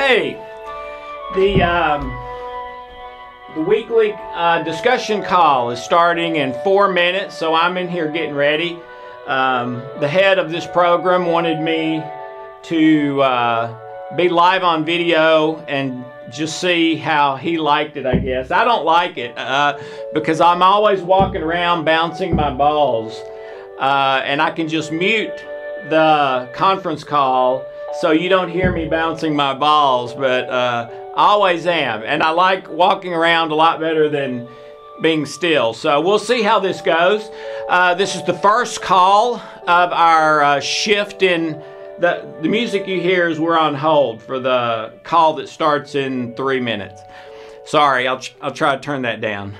Hey, the um, the weekly uh, discussion call is starting in four minutes, so I'm in here getting ready. Um, the head of this program wanted me to uh, be live on video and just see how he liked it, I guess. I don't like it uh, because I'm always walking around bouncing my balls, uh, and I can just mute the conference call so you don't hear me bouncing my balls, but uh, I always am. And I like walking around a lot better than being still. So we'll see how this goes. Uh, this is the first call of our uh, shift in the, the music you hear is we're on hold for the call that starts in three minutes. Sorry, I'll, I'll try to turn that down.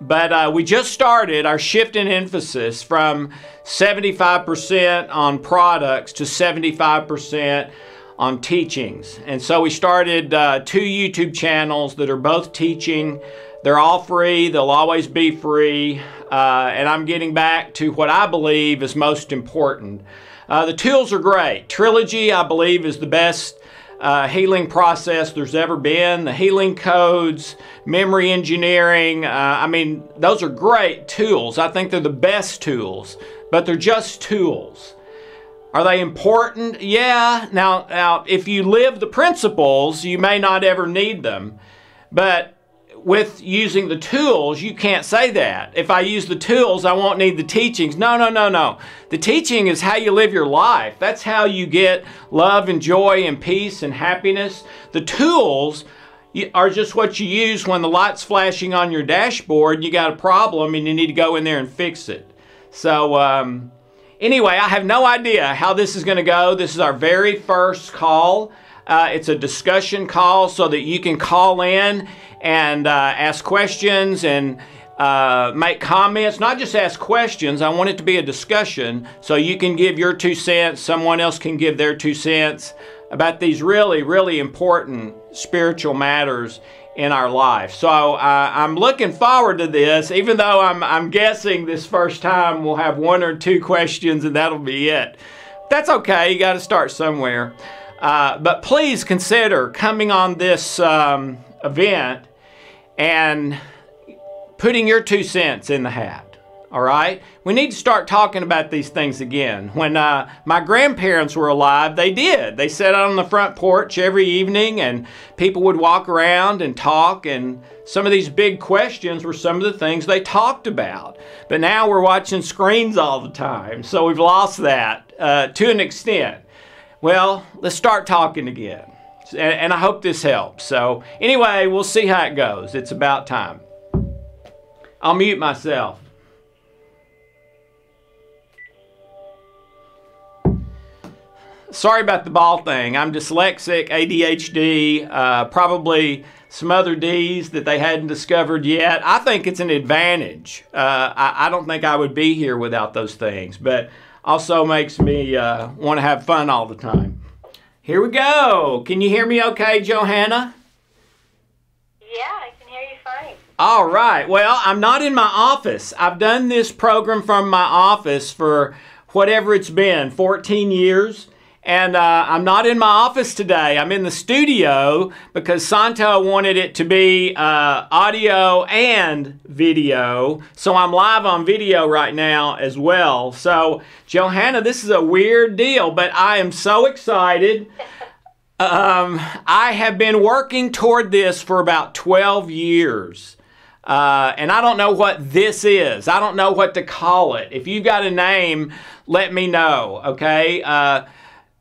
But uh, we just started our shift in emphasis from 75% on products to 75% on teachings. And so we started uh, two YouTube channels that are both teaching. They're all free, they'll always be free. Uh, and I'm getting back to what I believe is most important. Uh, the tools are great. Trilogy, I believe, is the best uh, healing process there's ever been. The healing codes, memory engineering, uh, I mean, those are great tools. I think they're the best tools, but they're just tools. Are they important? Yeah. Now, now, if you live the principles, you may not ever need them. But with using the tools, you can't say that. If I use the tools, I won't need the teachings. No, no, no, no. The teaching is how you live your life. That's how you get love and joy and peace and happiness. The tools are just what you use when the light's flashing on your dashboard you got a problem and you need to go in there and fix it. So, um, anyway, I have no idea how this is going to go. This is our very first call. Uh, it's a discussion call so that you can call in and uh, ask questions and uh, make comments. Not just ask questions, I want it to be a discussion so you can give your two cents, someone else can give their two cents about these really, really important spiritual matters in our life. So uh, I'm looking forward to this, even though I'm, I'm guessing this first time we'll have one or two questions and that'll be it. That's okay, you got to start somewhere. Uh, but please consider coming on this um, event and putting your two cents in the hat. All right? We need to start talking about these things again. When uh, my grandparents were alive, they did. They sat out on the front porch every evening and people would walk around and talk. And some of these big questions were some of the things they talked about. But now we're watching screens all the time. So we've lost that uh, to an extent. Well, let's start talking again. And, I hope this helps. So, anyway, we'll see how it goes. It's about time. I'll mute myself. Sorry about the ball thing. I'm dyslexic, ADHD, uh, probably some other D's that they hadn't discovered yet. I think it's an advantage. Uh, I, I, don't think I would be here without those things. But also makes me uh, want to have fun all the time. Here we go. Can you hear me okay, Johanna? Yeah, I can hear you fine. All right. Well, I'm not in my office. I've done this program from my office for whatever it's been 14 years. And uh, I'm not in my office today. I'm in the studio because Santo wanted it to be uh, audio and video. So I'm live on video right now as well. So, Johanna, this is a weird deal, but I am so excited. Um, I have been working toward this for about 12 years. Uh, and I don't know what this is. I don't know what to call it. If you've got a name, let me know, okay?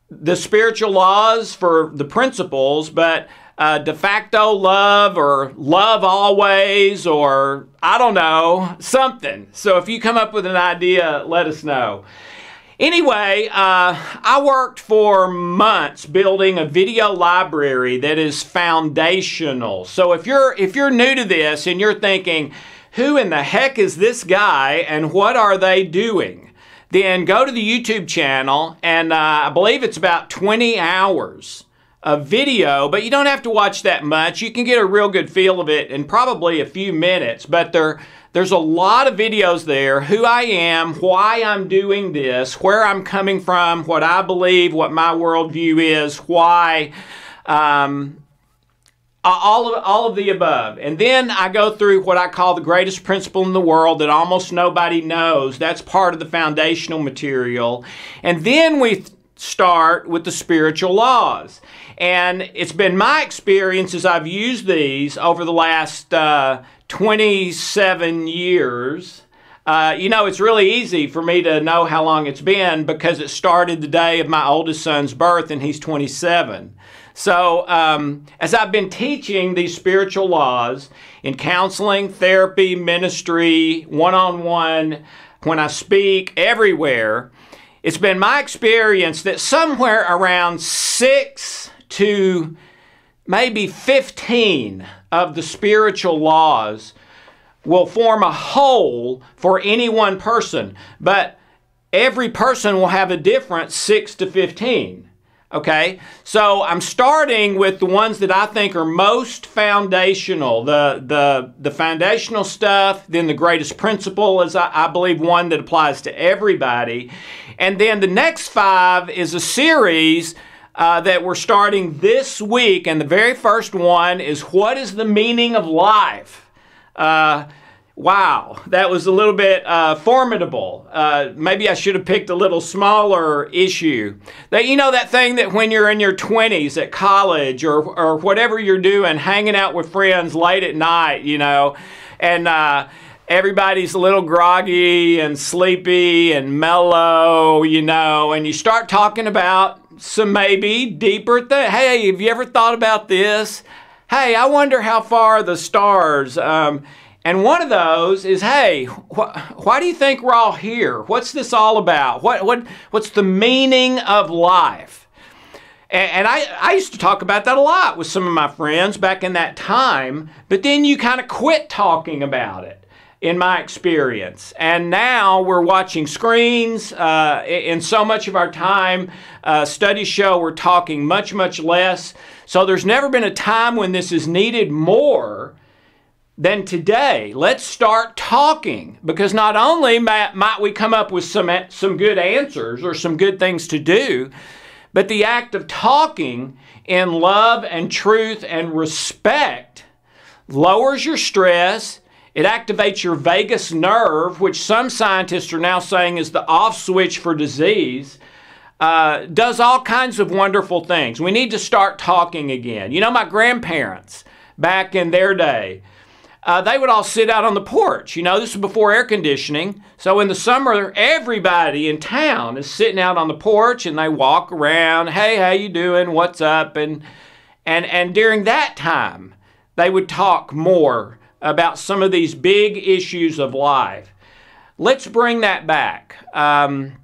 The spiritual laws for the principles, but uh, de facto love or love always or I don't know, something. So if you come up with an idea, let us know. Anyway, uh, I worked for months building a video library that is foundational. So if you're if you're new to this and you're thinking, who in the heck is this guy and what are they doing? Then go to the YouTube channel, and uh, I believe it's about 20 hours of video, but you don't have to watch that much. You can get a real good feel of it in probably a few minutes, but there, there's a lot of videos there who I am, why I'm doing this, where I'm coming from, what I believe, what my worldview is, why Um, all of all of the above. And then I go through what I call the greatest principle in the world that almost nobody knows. That's part of the foundational material. And then we start with the spiritual laws. And it's been my experience as I've used these over the last uh, 27 years. Uh, you know, it's really easy for me to know how long it's been because it started the day of my oldest son's birth and he's 27. So, um, as I've been teaching these spiritual laws in counseling, therapy, ministry, one on one, when I speak everywhere, it's been my experience that somewhere around six to maybe 15 of the spiritual laws will form a whole for any one person, but every person will have a different 6 to 15. Okay, so I'm starting with the ones that I think are most foundational, the the the foundational stuff. Then the greatest principle is, I, I believe, one that applies to everybody, and then the next five is a series uh, that we're starting this week, and the very first one is what is the meaning of life. Uh, Wow, that was a little bit uh, formidable. Uh, maybe I should have picked a little smaller issue. That you know that thing that when you're in your 20s at college or or whatever you're doing, hanging out with friends late at night, you know, and uh, everybody's a little groggy and sleepy and mellow, you know, and you start talking about some maybe deeper thing. Hey, have you ever thought about this? Hey, I wonder how far the stars. Um, and one of those is, hey, wh- why do you think we're all here? What's this all about? What, what, what's the meaning of life? And, and I, I used to talk about that a lot with some of my friends back in that time, but then you kind of quit talking about it in my experience. And now we're watching screens. Uh, in so much of our time, uh, studies show we're talking much, much less. So there's never been a time when this is needed more than today. Let's start talking because not only might, might we come up with some, some good answers or some good things to do, but the act of talking in love and truth and respect lowers your stress. It activates your vagus nerve, which some scientists are now saying is the off switch for disease. Uh, does all kinds of wonderful things. We need to start talking again. You know, my grandparents back in their day, uh, they would all sit out on the porch. You know, this was before air conditioning. So in the summer, everybody in town is sitting out on the porch and they walk around. Hey, how you doing? What's up? And and and during that time, they would talk more about some of these big issues of life. Let's bring that back. Um,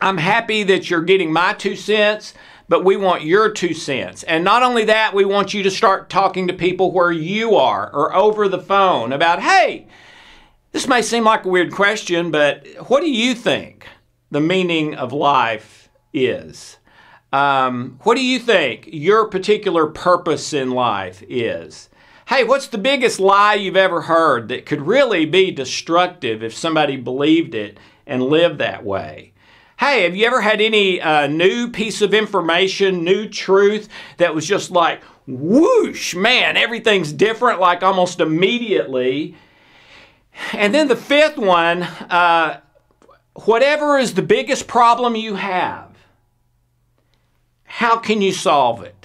I'm happy that you're getting my two cents but we want your two cents. And not only that, we want you to start talking to people where you are or over the phone about, hey, this may seem like a weird question, but what do you think the meaning of life is? Um, what do you think your particular purpose in life is? Hey, what's the biggest lie you've ever heard that could really be destructive if somebody believed it and lived that way? Hey, have you ever had any uh, new piece of information, new truth that was just like, whoosh, man, everything's different like almost immediately? And then the fifth one, uh, whatever is the biggest problem you have, how can you solve it?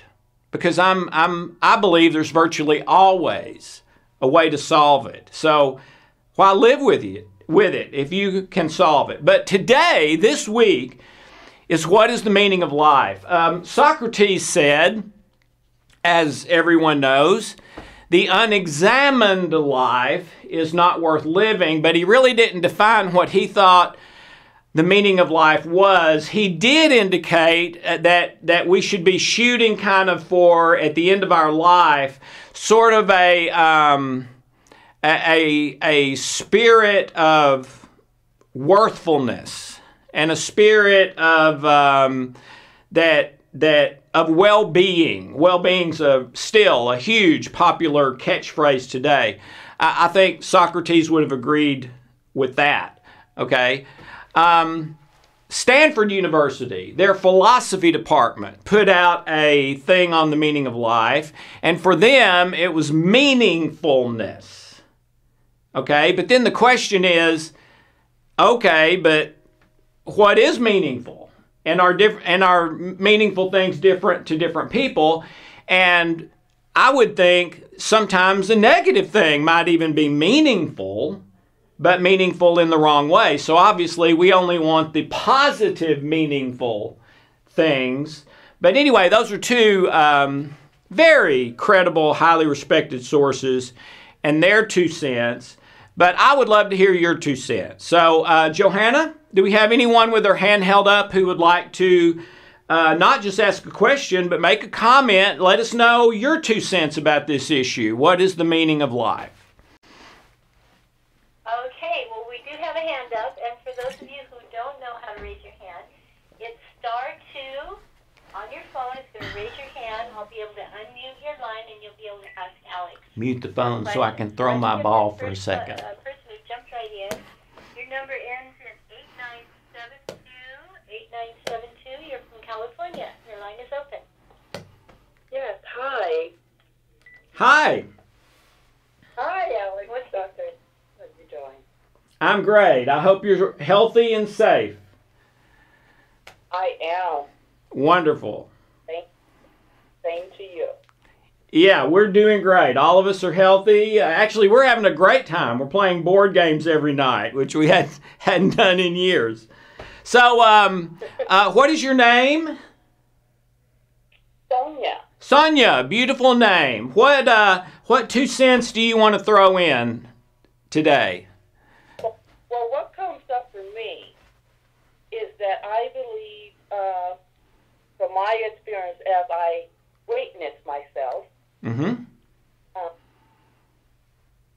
Because I'm, I'm, I believe there's virtually always a way to solve it. So why live with you? with it if you can solve it. But today, this week, is what is the meaning of life? Um, Socrates said, as everyone knows, the unexamined life is not worth living, but he really didn't define what he thought the meaning of life was. He did indicate uh, that, that we should be shooting kind of for, at the end of our life, sort of a. Um, a, a spirit of worthfulness and a spirit of um, that that of well-being. Well-being's a, still a huge popular catchphrase today. I, I think Socrates would have agreed with that. Okay. Um, Stanford University, their philosophy department, put out a thing on the meaning of life, and for them it was meaningfulness. Okay, but then the question is okay, but what is meaningful? And are diff- and are meaningful things different to different people? And I would think sometimes a negative thing might even be meaningful but meaningful in the wrong way. So obviously, we only want the positive, meaningful things. But anyway, those are two um, very credible, highly respected sources and their two cents. But I would love to hear your two cents. So, uh, Johanna, do we have anyone with their hand held up who would like to uh, not just ask a question, but make a comment? Let us know your two cents about this issue. What is the meaning of life? a hand up, and for those of you who don't know how to raise your hand, it's star two on your phone. It's going to raise your hand. I'll be able to unmute your line, and you'll be able to ask Alex. Mute the phone so I can throw my ball for a second. Uh, person who jumped right in. Your number ends in 8972. 8972. You're from California. Your line is open. Yes. Hi. Hi. Hi, Alex. What's up? What are you doing? I'm great. I hope you're healthy and safe. I am. Wonderful. Same, same to you. Yeah, we're doing great. All of us are healthy. Actually, we're having a great time. We're playing board games every night, which we had, hadn't done in years. So, um, uh, what is your name? Sonia. Sonia, beautiful name. What uh, what two cents do you want to throw in today? Well, what comes up for me is that I believe, uh, from my experience as I witness myself, mm-hmm. uh,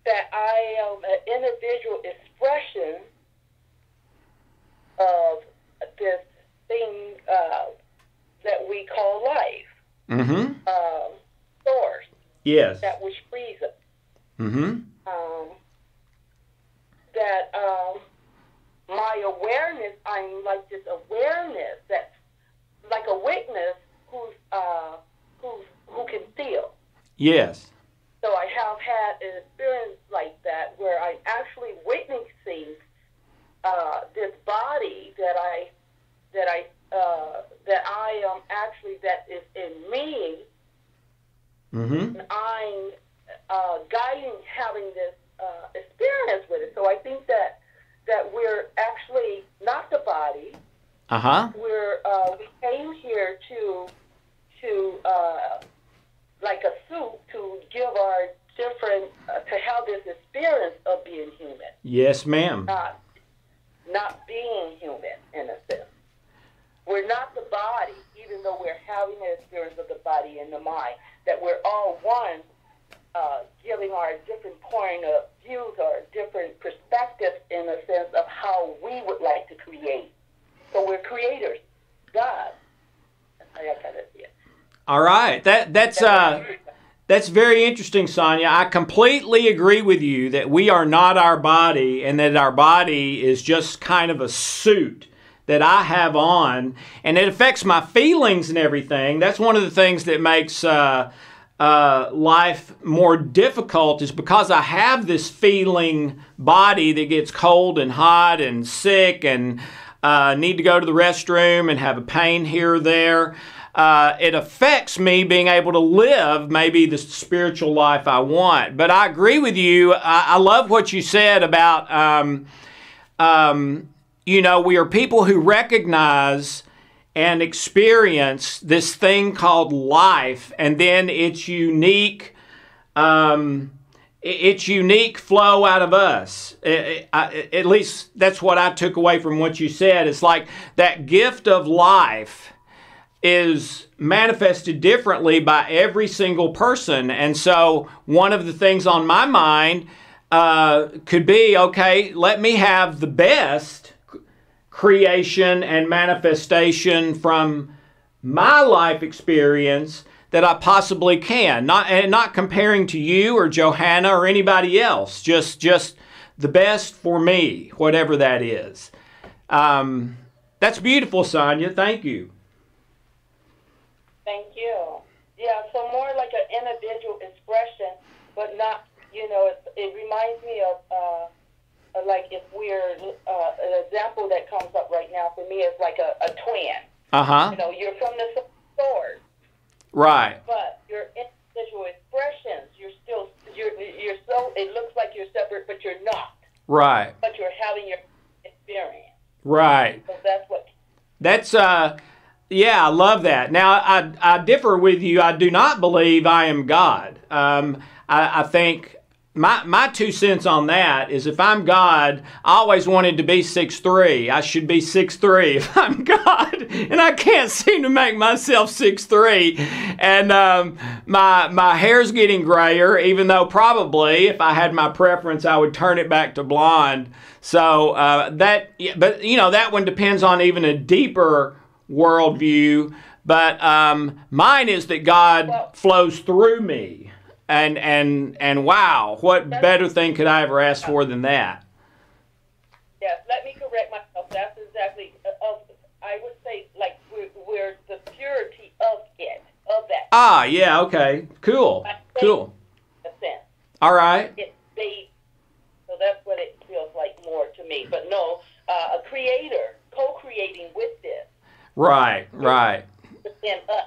that I am an individual expression of this thing uh, that we call life. Mm-hmm. Um, source. Yes. That which frees us. Mm-hmm. Um, that um, my awareness, I'm like this awareness that's like a witness who's uh, who's who can feel. Yes. So I have had an experience like that where I'm actually witnessing uh, this body that I that I uh, that I am actually that is in me. Mm-hmm. And I'm uh, guiding, having this uh, experience with it. So I think that that we're actually not the body. Uh huh. We're uh, we came here to to uh, like a suit to give our different uh, to have this experience of being human. Yes, ma'am. Not not being human in a sense. We're not the body, even though we're having an experience of the body and the mind. That we're all one uh, giving our different point of views or different perspectives in a sense of how we would like to create. So we're creators, God. All right, that that's uh, that's very interesting, Sonia. I completely agree with you that we are not our body, and that our body is just kind of a suit that I have on, and it affects my feelings and everything. That's one of the things that makes. Uh, uh, life more difficult is because I have this feeling body that gets cold and hot and sick and uh, need to go to the restroom and have a pain here or there. Uh, it affects me being able to live maybe the spiritual life I want. But I agree with you. I, I love what you said about, um, um, you know, we are people who recognize and experience this thing called life and then its unique um, its unique flow out of us. At least that's what i took away from what you said. It's like that gift of life is manifested differently by every single person. And so one of the things on my mind uh, could be okay let me have the best creation and manifestation from my life experience that I possibly can. Not and not comparing to you or Johanna or anybody else. Just just the best for me, whatever that is. Um, That's beautiful, Sonia. Thank you. Thank you. Yeah, so more like an individual expression, but not, you know, it, it reminds me of, uh, like if we're, uh, an example that comes up right now for me is like a, a twin. Uh huh. You know, you're from the same source, Right. but your individual expressions, you're still, you're, you're so, it looks like you're separate, but you're not. Right. But you're having your experience. Right. So that's what That's uh yeah, I love that. Now I I differ with you. I do not believe I am God. Um, I, I think my my two cents on that is if I'm God, I always wanted to be six three. I should be six three if I'm God, and I can't seem to make myself six three. And um, my my hair's getting grayer, even though probably if I had my preference, I would turn it back to blonde. So uh, that, but you know, that one depends on even a deeper worldview. But um, mine is that God flows through me, and and and wow, what better thing could I ever ask for than that? Yes, let me correct myself. That's exactly uh, of. I would say like we're, we're the purity of it, of that Ah, yeah, okay, cool, cool. sense. All right, It they, so that's what it feels like more to me. But no, uh, a creator co-creating with this right, right. within us.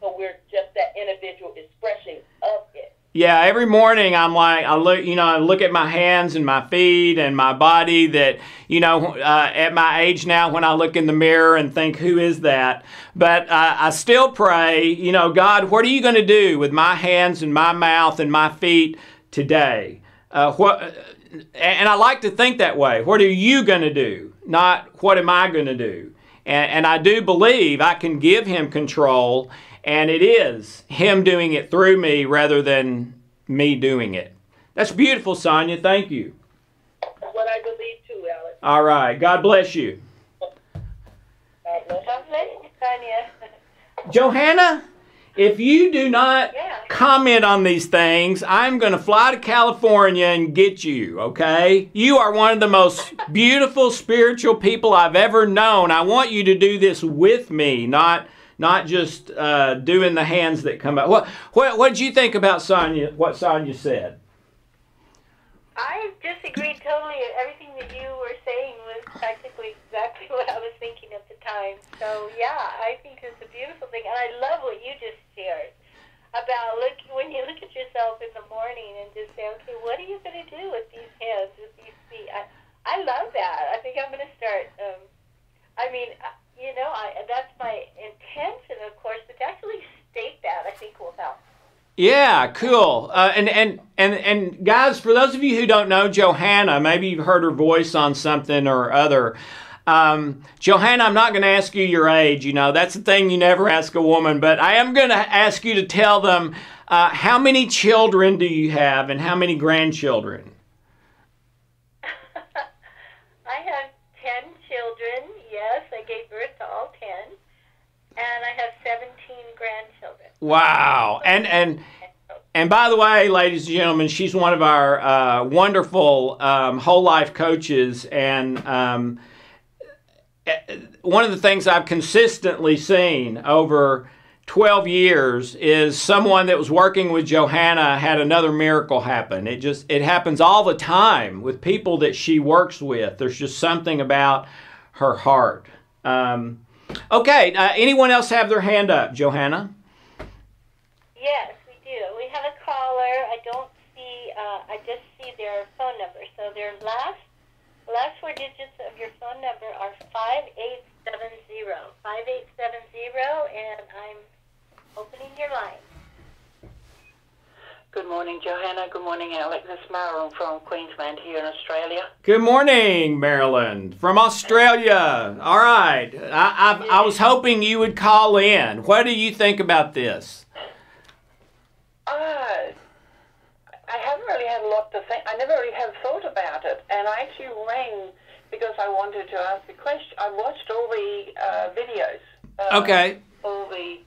So we're just that individual expression of it. Yeah, every morning I'm like, I look, you know, I look at my hands and my feet and my body. That you know, uh, at my age now, when I look in the mirror and think, who is that? But uh, I still pray, you know, God, what are you going to do with my hands and my mouth and my feet today? Uh, what? And I like to think that way. What are you going to do? Not what am I going to do? And, and I do believe I can give Him control and it is Him doing it through me rather than me doing it. That's beautiful, Sonia. Thank you. That's what I believe too, Alex. All right. God bless you. God bless God bless you, Sonia. Johanna, if you do not Yeah. comment on these things, I'm going to fly to California and get you, okay? You are one of the most beautiful spiritual people I've ever known. I want you to do this with me, not not just uh, doing the hands that come out. What what what did you think about Sonia? What Sonia said? I disagreed totally. Everything that you were saying was practically exactly what I was thinking at the time. So yeah, I think it's a beautiful thing, and I love what you just shared about look when you look at yourself in the morning and just say, okay, what are you going to do with these hands, with these feet? I, I love that. I think I'm going to start. Um, I mean, you know, I that's my intention, of course, but to actually state that, I think will help. Yeah, cool. Uh, and and and and guys, for those of you who don't know Johanna, maybe you've heard her voice on something or other. Um, Johanna, I'm not going to ask you your age. You know that's the thing you never ask a woman. But I am going to ask you to tell them uh, how many children do you have and how many grandchildren. I have 10 children. Yes, I gave birth to all 10. And I have 17 grandchildren. Wow. And and and by the way, ladies and gentlemen, she's one of our uh, wonderful um, whole life coaches. And um, eh, one of the things I've consistently seen over 12 years is someone that was working with Johanna had another miracle happen. It just it happens all the time with people that she works with. There's just something about her heart. Um, okay, uh, anyone else have their hand up, Johanna? Yes, we do. We have a caller. I don't see, uh, I just see their phone number. So their last last four digits of your phone number are 5870. 5870, and I'm opening your line. Good morning, Johanna. Good morning, Alex. It's Marilyn from Queensland here in Australia. Good morning, Maryland from Australia. All right, I, I, I was hoping you would call in. What do you think about this? Uh, I haven't really had a lot to think. I never really have thought about it, and I actually rang because I wanted to ask a question. I watched all the uh, videos. Uh, Okay. All the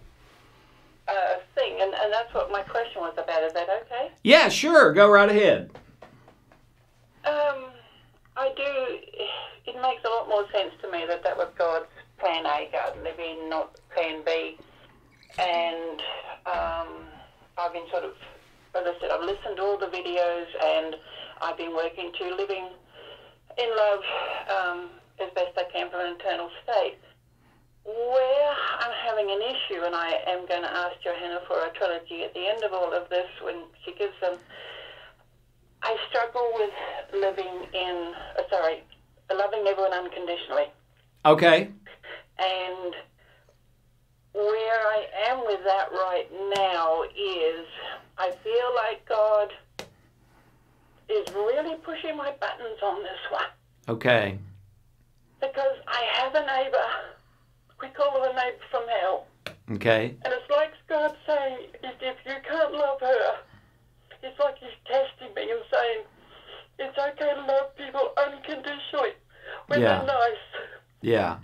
uh, thing, and, and that's what my question was about. Is that okay? Yeah, sure. Go right ahead. Um, I do. it makes a lot more sense to me that that was God's plan A, garden living, not plan B. And um, I've been sort of, as I said, I've listened to all the videos and I've been working to living in love um, as best I can from an internal state. Where I'm having an issue, and I am going to ask Johanna for a trilogy at the end of all of this when she gives them. I struggle with living in, uh, sorry, loving everyone unconditionally. Okay. And where I am with that right now is I feel like God is really pushing my buttons on this one Okay. because I have a neighbor. We call her a neighbor from hell. Okay. And it's like God saying, if, if you can't love her, it's like He's testing me and saying, it's okay to love people unconditionally when Yeah. they're nice. Yeah.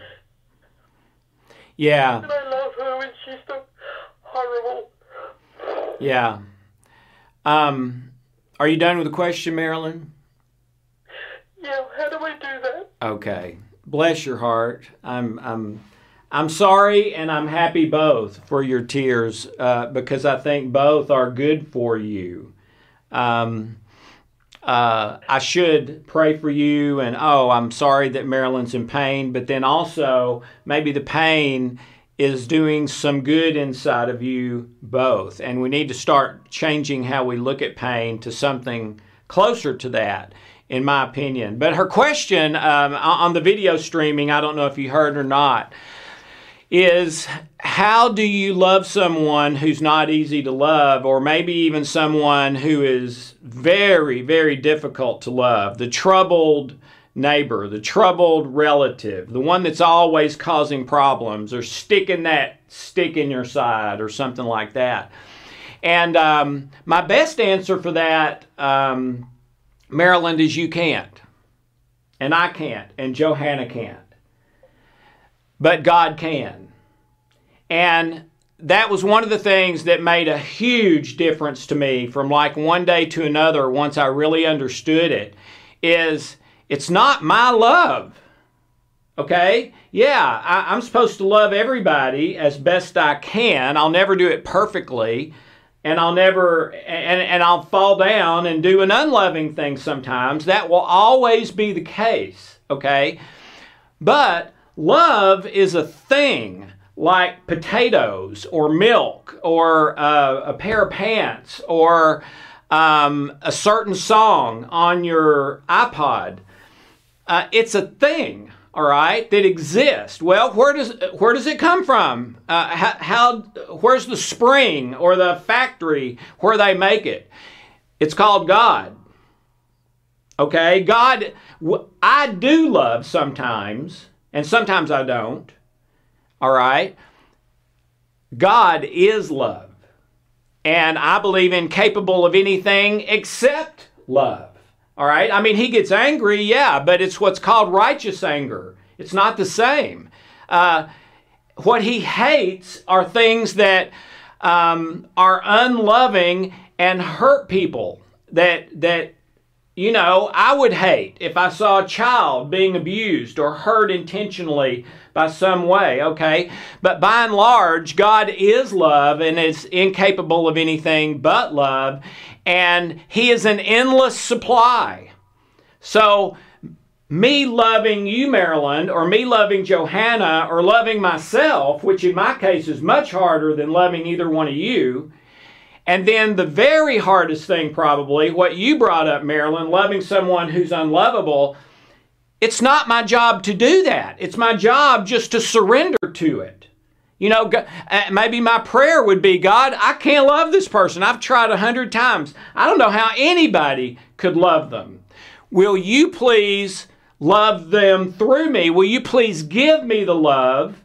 Yeah. And I love her when she's so horrible. Yeah. Um, are you done with the question, Marilyn? Yeah, how do I do that? Okay. Bless your heart. I'm I'm I'm sorry and I'm happy both for your tears uh, because I think both are good for you. Um, uh, I should pray for you and oh, I'm sorry that Marilyn's in pain, but then also maybe the pain is doing some good inside of you both. And we need to start changing how we look at pain to something closer to that, in my opinion. But her question um, on the video streaming, I don't know if you heard or not, is how do you love someone who's not easy to love, or maybe even someone who is very, very difficult to love? The troubled neighbor, the troubled relative, the one that's always causing problems or sticking that stick in your side or something like that. And um, my best answer for that, um, Maryland, is you can't. And I can't. And Johanna can't. But God can. And that was one of the things that made a huge difference to me from like one day to another once I really understood it is it's not my love. Okay? Yeah, I, am supposed to love everybody as best I can. I'll never do it perfectly. And I'll never, and, and I'll fall down and do an unloving thing sometimes. That will always be the case. Okay? But love is a thing like potatoes or milk or uh, a pair of pants or um, a certain song on your iPod. Uh, it's a thing, all right, that exists. Well, where does where does it come from? Uh, how, how where's the spring or the factory where they make it? It's called God. Okay, God. I do love sometimes, and sometimes I don't. All right. God is love. And I believe incapable of anything except love. All right? I mean, he gets angry, yeah, but it's what's called righteous anger. It's not the same. Uh, what he hates are things that um, are unloving and hurt people. That, that, you know, I would hate if I saw a child being abused or hurt intentionally by some way, okay? But by and large, God is love and is incapable of anything but love, and He is an endless supply. So, me loving you, Maryland, or me loving Johanna, or loving myself, which in my case is much harder than loving either one of you. And then the very hardest thing, probably, what you brought up, Marilyn, loving someone who's unlovable it's not my job to do that. It's my job just to surrender to it. You know, eh, maybe my prayer would be God, I can't love this person. I've tried a hundred times. I don't know how anybody could love them. Will you please love them through me? Will you please give me the love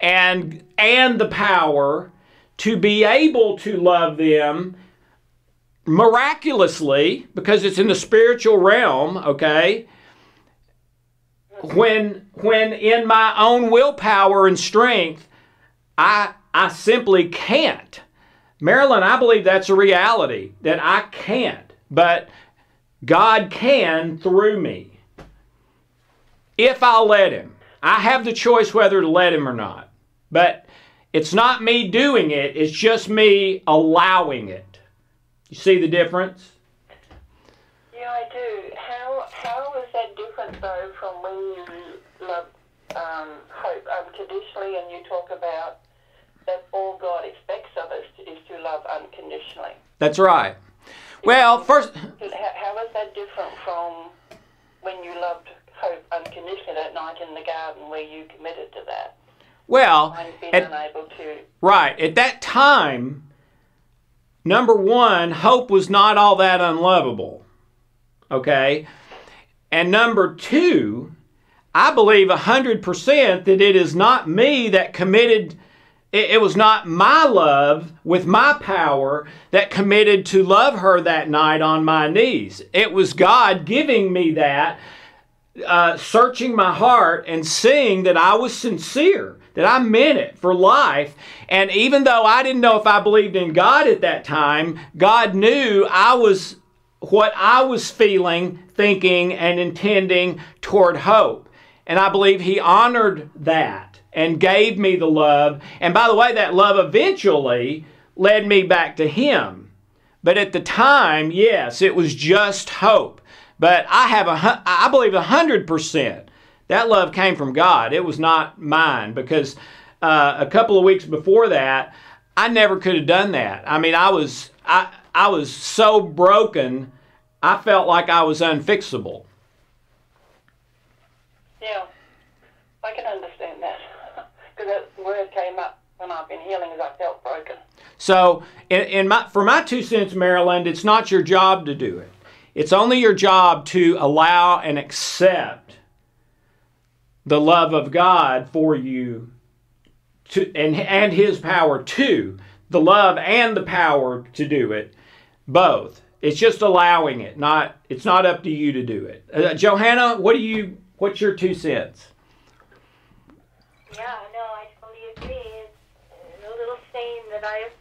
and, and the power to be able to love them miraculously because it's in the spiritual realm, okay? when when in my own willpower and strength I I simply can't. Marilyn, I believe that's a reality that I can't, but God can through me. if I'll let him. I have the choice whether to let him or not. But it's not me doing it, it's just me allowing it. You see the difference? Yeah, I do. How how is that different though from when you um, hope unconditionally, and you talk about that all God expects of us is to love unconditionally? That's right. Well, first, How, how is that different from when you loved Hope unconditionally that night in the garden, where you committed to that well, at, to? right at that time, number one, Hope was not all that unlovable. Okay, and number two, I believe hundred percent that it is not me that committed. It, it was not my love with my power that committed to love her that night on my knees. It was God giving me that uh, searching my heart and seeing that I was sincere, that I meant it for life. And even though I didn't know if I believed in God at that time, God knew I was what I was feeling, thinking, and intending toward Hope. And I believe He honored that and gave me the love. And by the way, that love eventually led me back to Him. But at the time, yes, it was just Hope. But I have a, I believe a hundred percent that love came from God. It was not mine because uh, a couple of weeks before that, I never could have done that. I mean, I was, I, I was so broken. I felt like I was unfixable. Yeah, I can understand that because that word came up when I've been healing as I felt broken. So, in, in my, for my two cents, Maryland, it's not your job to do it. It's only your job to allow and accept the love of God for you to, and, and His power too. The love and the power to do it, both. It's just allowing it. Not. It's not up to you to do it. Uh, Johanna, what do you? What's your two cents? Yeah, no, I totally agree. It's a little saying that I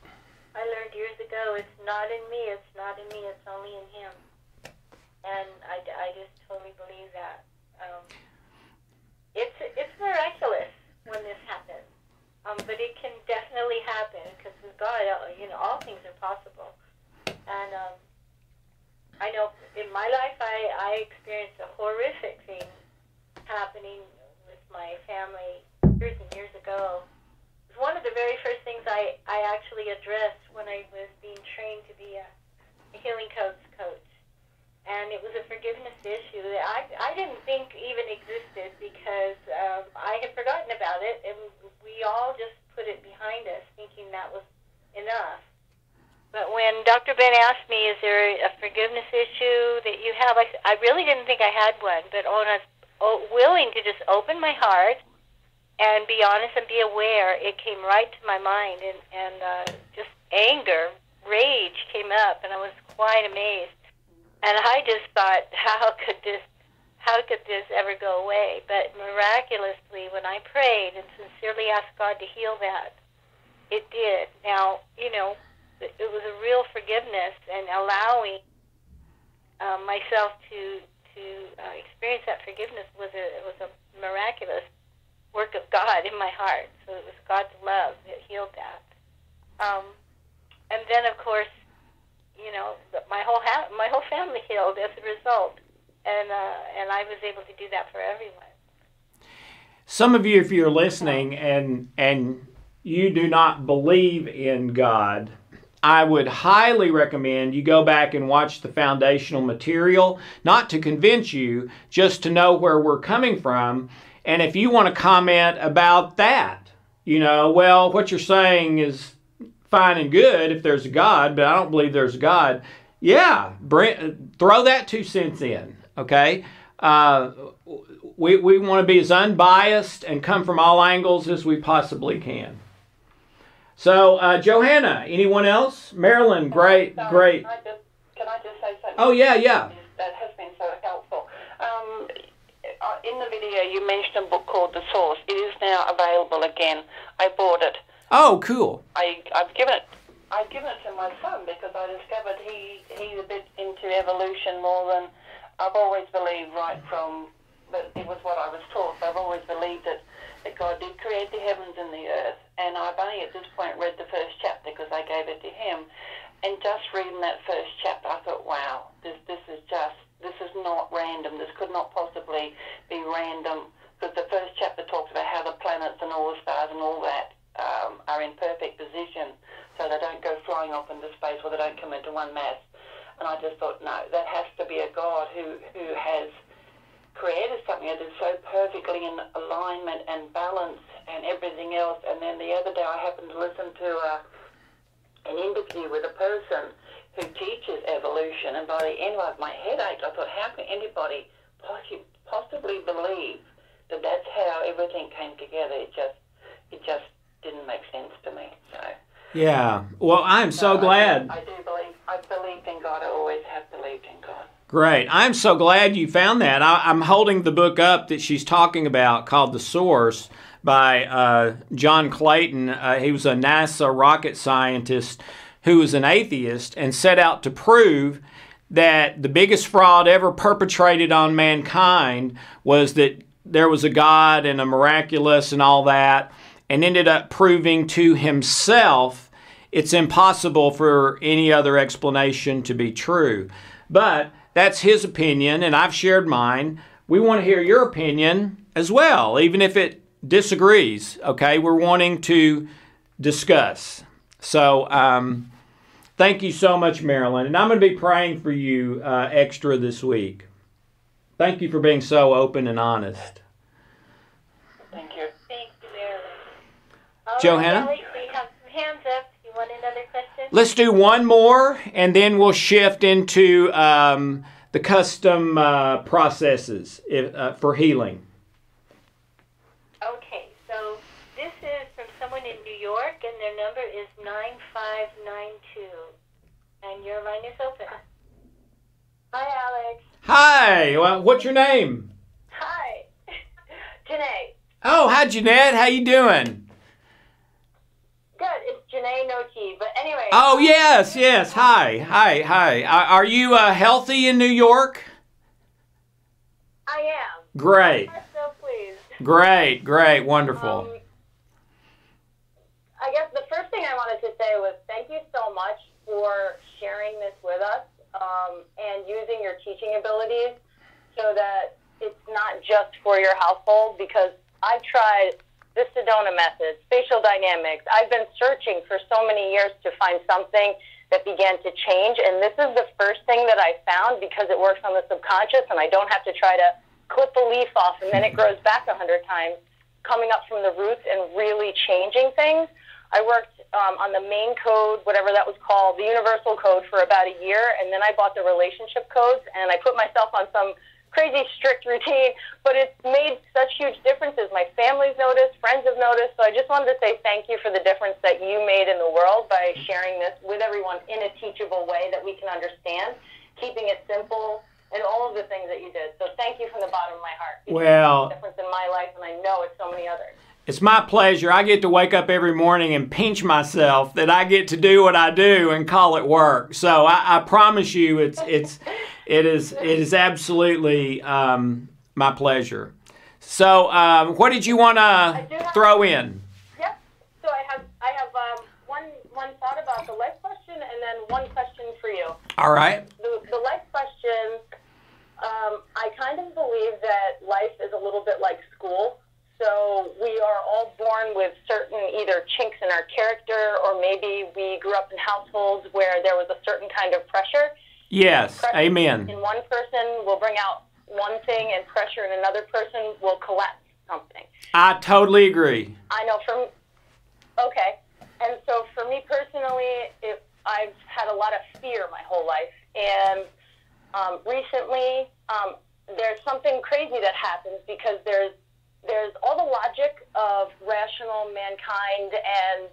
I learned years ago. It's not in me. It's not in me. It's only in Him. And I, I just totally believe that. Um, it's it's miraculous when this happens, um, but it can definitely happen because with God, uh, you know, all things are possible. And um, I know in my life, I I experienced a horrific thing happening with my family years and years ago. Was one of the very first things I, I actually addressed when I was being trained to be a, a healing coach coach. And it was a forgiveness issue that I, I didn't think even existed because um, I had forgotten about it, and we all just put it behind us, thinking that was enough. But when Dr. Ben asked me, "Is there a forgiveness issue that you have?" I, I really didn't think I had one, but was oh, willing to just open my heart and be honest and be aware, it came right to my mind, and and uh, just anger, rage came up, and I was quite amazed. And I just thought, how could this, how could this ever go away? But miraculously, when I prayed and sincerely asked God to heal that, it did. Now, you know, it was a real forgiveness and allowing um, myself to to uh, experience that forgiveness was a was a miraculous work of God in my heart. So it was God's love that healed that. Um, and then, of course, you know, my whole ha- my whole family healed as a result, and uh, and I was able to do that for everyone. Some of you, if you're listening and and you do not believe in God, I would highly recommend you go back and watch the foundational material, not to convince you, just to know where we're coming from. And if you want to comment about that, you know, well, what you're saying is fine and good if there's a God, but I don't believe there's a God. Yeah, bring, throw that two cents in, okay? Uh, we, we want to be as unbiased and come from all angles as we possibly can. So, uh, Johanna, anyone else? Marilyn, great, So, great. Can I just, can I just say something? Oh, yeah, yeah. That has been so helpful. Um, uh, in the video, you mentioned a book called The Source. It is now available again. I bought it. Oh, cool. I, I've given it. I've given it to my son because I discovered he he's a bit into evolution more than I've always believed right from but it was what I was taught. I've always believed that, that God did create the heavens and the earth, and I've only at this point read the first chapter because I gave it to him. And just reading that first chapter, I thought, wow, this this is just this is not random. This could not possibly be random because the first chapter talks about how the planets and all the stars and all that um, are in perfect position, so they don't go flying off into space or they don't come into one mass. And I just thought, no, that has to be a God who who has created something that is so perfectly in alignment and balance and everything else. And then the other day, I happened to listen to a an interview with a person who teaches evolution, and by the end of my head ached. I thought, how can anybody possi- possibly believe that that's how everything came together? It just, it just didn't make sense to me. So. Yeah. Well, I'm so No, I glad. do- I do believe. I've believed in God. I always have believed in God. Great. I'm so glad you found that. I, I'm holding the book up that she's talking about called The Source by uh, John Clayton. Uh, he was a NASA rocket scientist who was an atheist and set out to prove that the biggest fraud ever perpetrated on mankind was that there was a God and a miraculous and all that, and ended up proving to himself it's impossible for any other explanation to be true. But that's his opinion, and I've shared mine. We want to hear your opinion as well, even if it disagrees. Okay, we're wanting to discuss. So, um, thank you so much, Marilyn, and I'm going to be praying for you uh, extra this week. Thank you for being so open and honest. Thank you. Thank you, Marilyn. All right, Johanna? Alex, we have some hands up. You want another question? Let's do one more, and then we'll shift into um, the custom uh, processes if, uh, for healing. Okay, so this is from someone in New York, and their number is 9592. And your line is open. Hi, Alex. Hi, well, what's your name? Hi. Janae. Oh, hi, Jeanette. How you doing? Good. It's Janae No T. But anyway. Oh, yes, yes. Hi, hi, hi. Are are you uh, healthy in New York? I am. Great, I'm so pleased. great, great, wonderful. Um, I guess the first thing I wanted to say was thank you so much for sharing this with us um, and using your teaching abilities so that it's not just for your household because I've tried the Sedona method, spatial dynamics. I've been searching for so many years to find something that began to change, and this is the first thing that I found because it works on the subconscious, and I don't have to try to clip a leaf off and then it grows back a hundred times. Coming up from the roots and really changing things. I worked um, on the main code, whatever that was called, the universal code for about a year, and then I bought the relationship codes, and I put myself on some crazy strict routine, but it's made such huge differences. My family's noticed, friends have noticed, so I just wanted to say thank you for the difference that you made in the world by sharing this with everyone in a teachable way that we can understand, keeping it simple, and all of the things that you did. So thank you from the bottom of my heart. Well, a difference in my life, and I know it's so many others. It's my pleasure. I get to wake up every morning and pinch myself that I get to do what I do and call it work. So I, I promise you, it's it's it is it is absolutely um, my pleasure. So um, what did you want to throw in? Yep. So I have I have um, one one thought about the life question, and then one question for you. All right. The the life question. Um, I kind of believe that life is a little bit like school. So we are all born with certain either chinks in our character, or maybe we grew up in households where there was a certain kind of pressure. Yes. Pressure Amen. In one person will bring out one thing, and pressure in another person will collapse something. I totally agree. I know from okay, and so for me personally, it, I've had a lot of fear my whole life, and um, recently um, there's something crazy that happens because there's there's all the logic of rational mankind and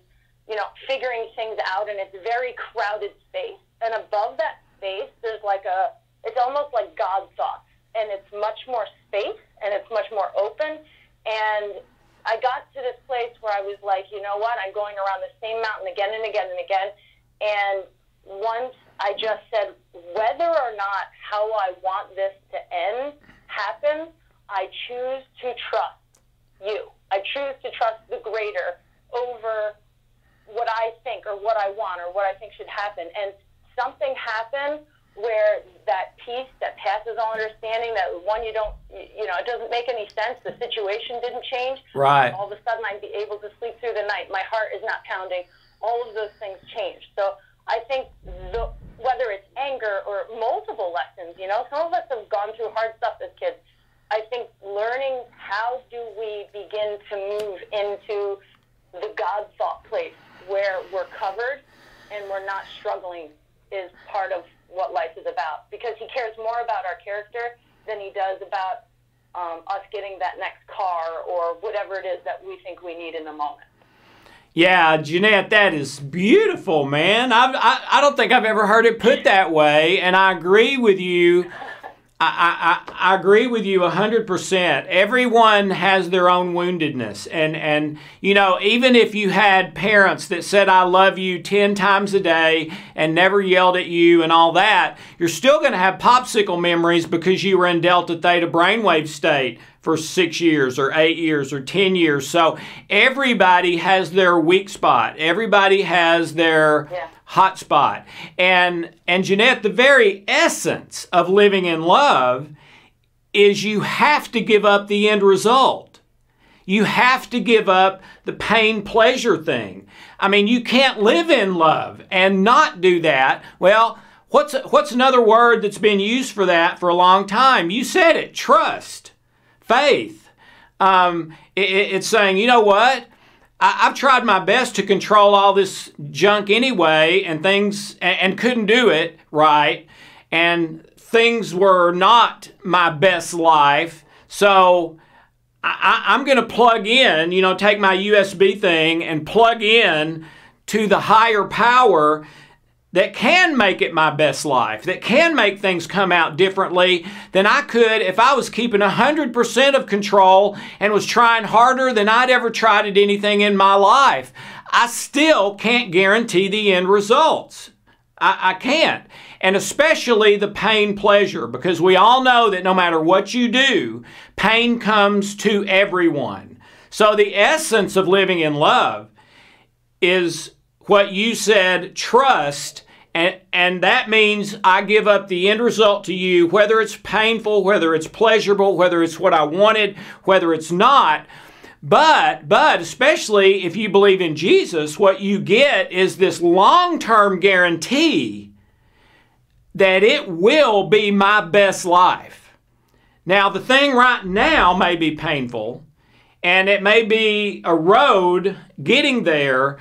you know figuring things out, and it's very crowded space, and above that space there's like a it's almost like God thoughts, and it's much more space and it's much more open, and I got to this place where I was like, you know what? I'm going around the same mountain again and again and again. And once I just said, whether or not how I want this to end happens, I choose to trust you. I choose to trust the greater over what I think or what I want or what I think should happen. And something happened where that peace that passes all understanding, that one you don't, you know, it doesn't make any sense. The situation didn't change. Right. All of a sudden, I'd be able to sleep through the night. My heart is not pounding. All of those things changed. So I think the, whether it's anger or multiple lessons, you know, some of us have gone through hard stuff as kids. I think learning to move into the God thought place where we're covered and we're not struggling is part of what life is about because he cares more about our character than he does about um, us getting that next car or whatever it is that we think we need in the moment. Yeah, Jeanette, that is beautiful, man. I've, I, I don't think I've ever heard it put that way, and I agree with you. I, I, agree with you 100%. Everyone has their own woundedness. And, and, you know, even if you had parents that said, I love you 10 times a day and never yelled at you and all that, you're still going to have popsicle memories because you were in delta theta brainwave state for six years or eight years or 10 years. So everybody has their weak spot, everybody has their. Yeah hot spot. And and Jeanette, the very essence of living in love is you have to give up the end result. You have to give up the pain pleasure thing. I mean, you can't live in love and not do that. Well, what's what's another word that's been used for that for a long time? You said it, trust, faith. Um, it, it's saying, you know what? I, have tried my best to control all this junk anyway, and things, and, and couldn't do it right, and things were not my best life. So I, I'm going to plug in, you know, take my USB thing and plug in to the higher power that can make it my best life, that can make things come out differently than I could if I was keeping 100% of control and was trying harder than I'd ever tried at anything in my life. I still can't guarantee the end results. I, I can't. And especially the pain pleasure, because we all know that no matter what you do, pain comes to everyone. So the essence of living in love is what you said, trust. And, and that means I give up the end result to you, whether it's painful, whether it's pleasurable, whether it's what I wanted, whether it's not. But, but especially if you believe in Jesus, what you get is this long term guarantee that it will be my best life. Now, the thing right now may be painful, and it may be a road getting there,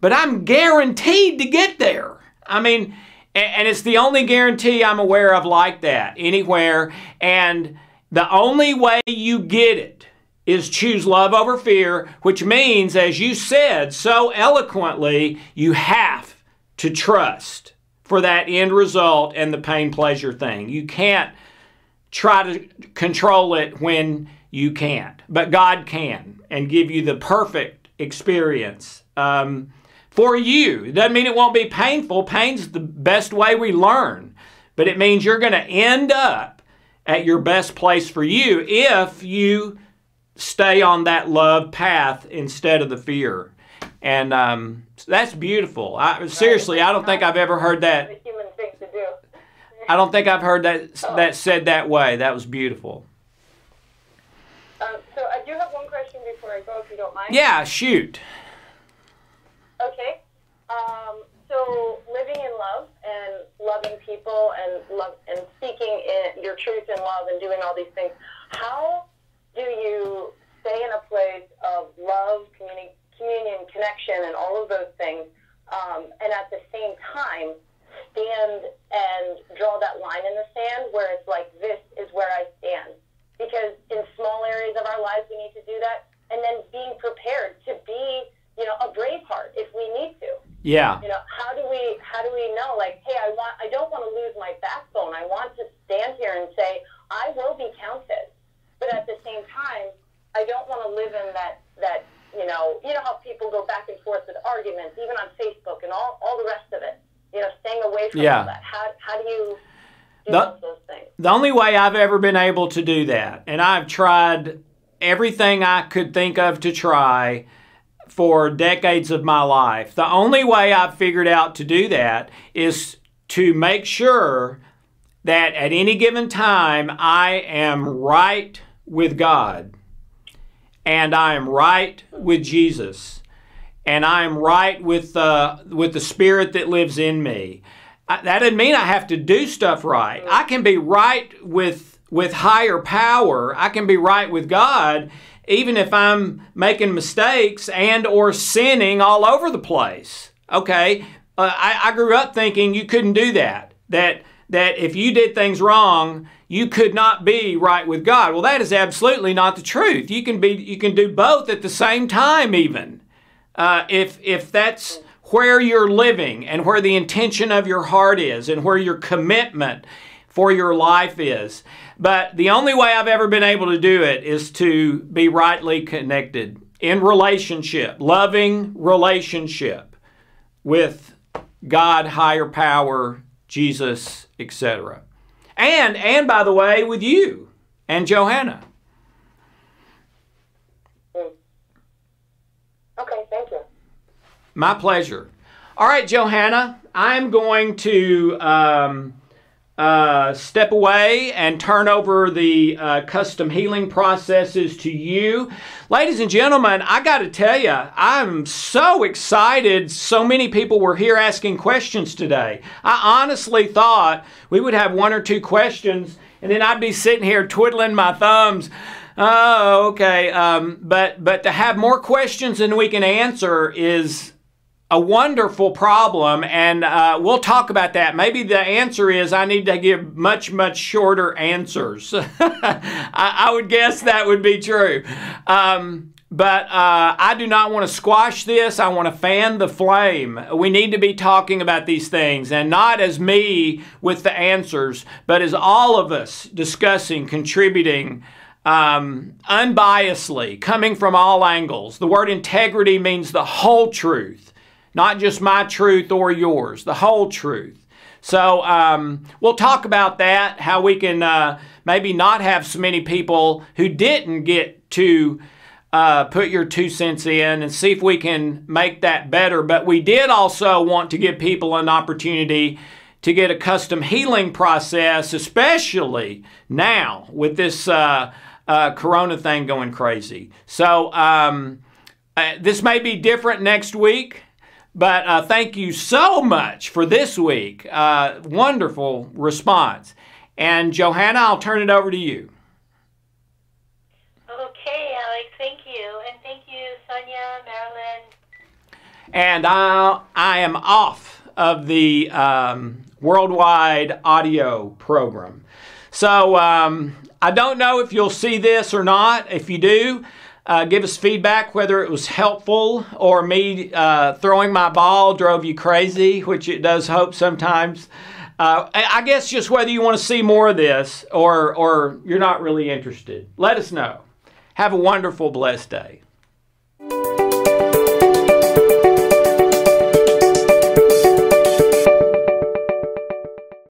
but I'm guaranteed to get there. I mean, and it's the only guarantee I'm aware of like that anywhere. And the only way you get it is choose love over fear, which means, as you said so eloquently, you have to trust for that end result and the pain pleasure thing. You can't try to control it when you can't, but God can and give you the perfect experience. Um, for you. It doesn't mean it won't be painful. Pain's the best way we learn, but it means you're going to end up at your best place for you if you stay on that love path instead of the fear. And um, that's beautiful. I, seriously, I don't think I've ever heard that. human thing to do. I don't think I've heard that that said that way. That was beautiful. Um, so I do have one question before I go, if you don't mind. Yeah, shoot. Okay. Um, so living in love and loving people and love and seeking in your truth in love and doing all these things. How do you stay in a place of love, communi- communion, connection, and all of those things, um, and at the same time stand and draw that line in the sand where it's like this is where I stand? Because in small areas of our lives we need to do that, and then being prepared to be you know, a brave heart if we need to. Yeah. You know, how do we how do we know like, hey, I want I don't want to lose my backbone. I want to stand here and say, I will be counted. But at the same time, I don't want to live in that that, you know, you know how people go back and forth with arguments, even on Facebook and all, all the rest of it. You know, staying away from Yeah. that. How how do you do The- those things? the only way I've ever been able to do that, and I've tried everything I could think of to try for decades of my life. The only way I've figured out to do that is to make sure that at any given time I am right with God and I am right with Jesus and I am right with uh, with the Spirit that lives in me. I, that doesn't mean I have to do stuff right. I can be right with with higher power. I can be right with God even if I'm making mistakes and or sinning all over the place. Okay, uh, I, I grew up thinking you couldn't do that. That that if you did things wrong, you could not be right with God. Well, that is absolutely not the truth. You can be you can do both at the same time, even uh, if if that's where you're living and where the intention of your heart is and where your commitment for your life is. But the only way I've ever been able to do it is to be rightly connected in relationship, loving relationship with God, higher power, Jesus, etc. And and by the way, with you and Johanna. Okay, thank you. My pleasure. All right, Johanna, I'm going to um, uh, step away and turn over the uh, custom healing processes to you. Ladies and gentlemen, I got to tell you, I'm so excited. So many people were here asking questions today. I honestly thought we would have one or two questions and then I'd be sitting here twiddling my thumbs. Oh, okay. Um, but but to have more questions than we can answer is a wonderful problem, and uh, we'll talk about that. Maybe the answer is I need to give much, much shorter answers. I, I, would guess that would be true. Um, but uh, I do not want to squash this. I want to fan the flame. We need to be talking about these things, and not as me with the answers, but as all of us discussing, contributing. Um, unbiasedly, coming from all angles. The word integrity means the whole truth not just my truth or yours, the whole truth. So um, we'll talk about that, how we can uh, maybe not have so many people who didn't get to uh, put your two cents in and see if we can make that better. But we did also want to give people an opportunity to get a custom healing process, especially now with this uh, uh corona thing going crazy. So um, uh, this may be different next week. But uh, thank you so much for this week. Uh, wonderful response. And Johanna, I'll turn it over to you. Okay, Alex, thank you. And thank you, Sonia, Marilyn. And I, I am off of the um, worldwide audio program. So um, I don't know if you'll see this or not. If you do, uh, give us feedback whether it was helpful or me uh, throwing my ball drove you crazy, which it does Hope sometimes. Uh, I guess just whether you want to see more of this or, or you're not really interested. Let us know. Have a wonderful, blessed day.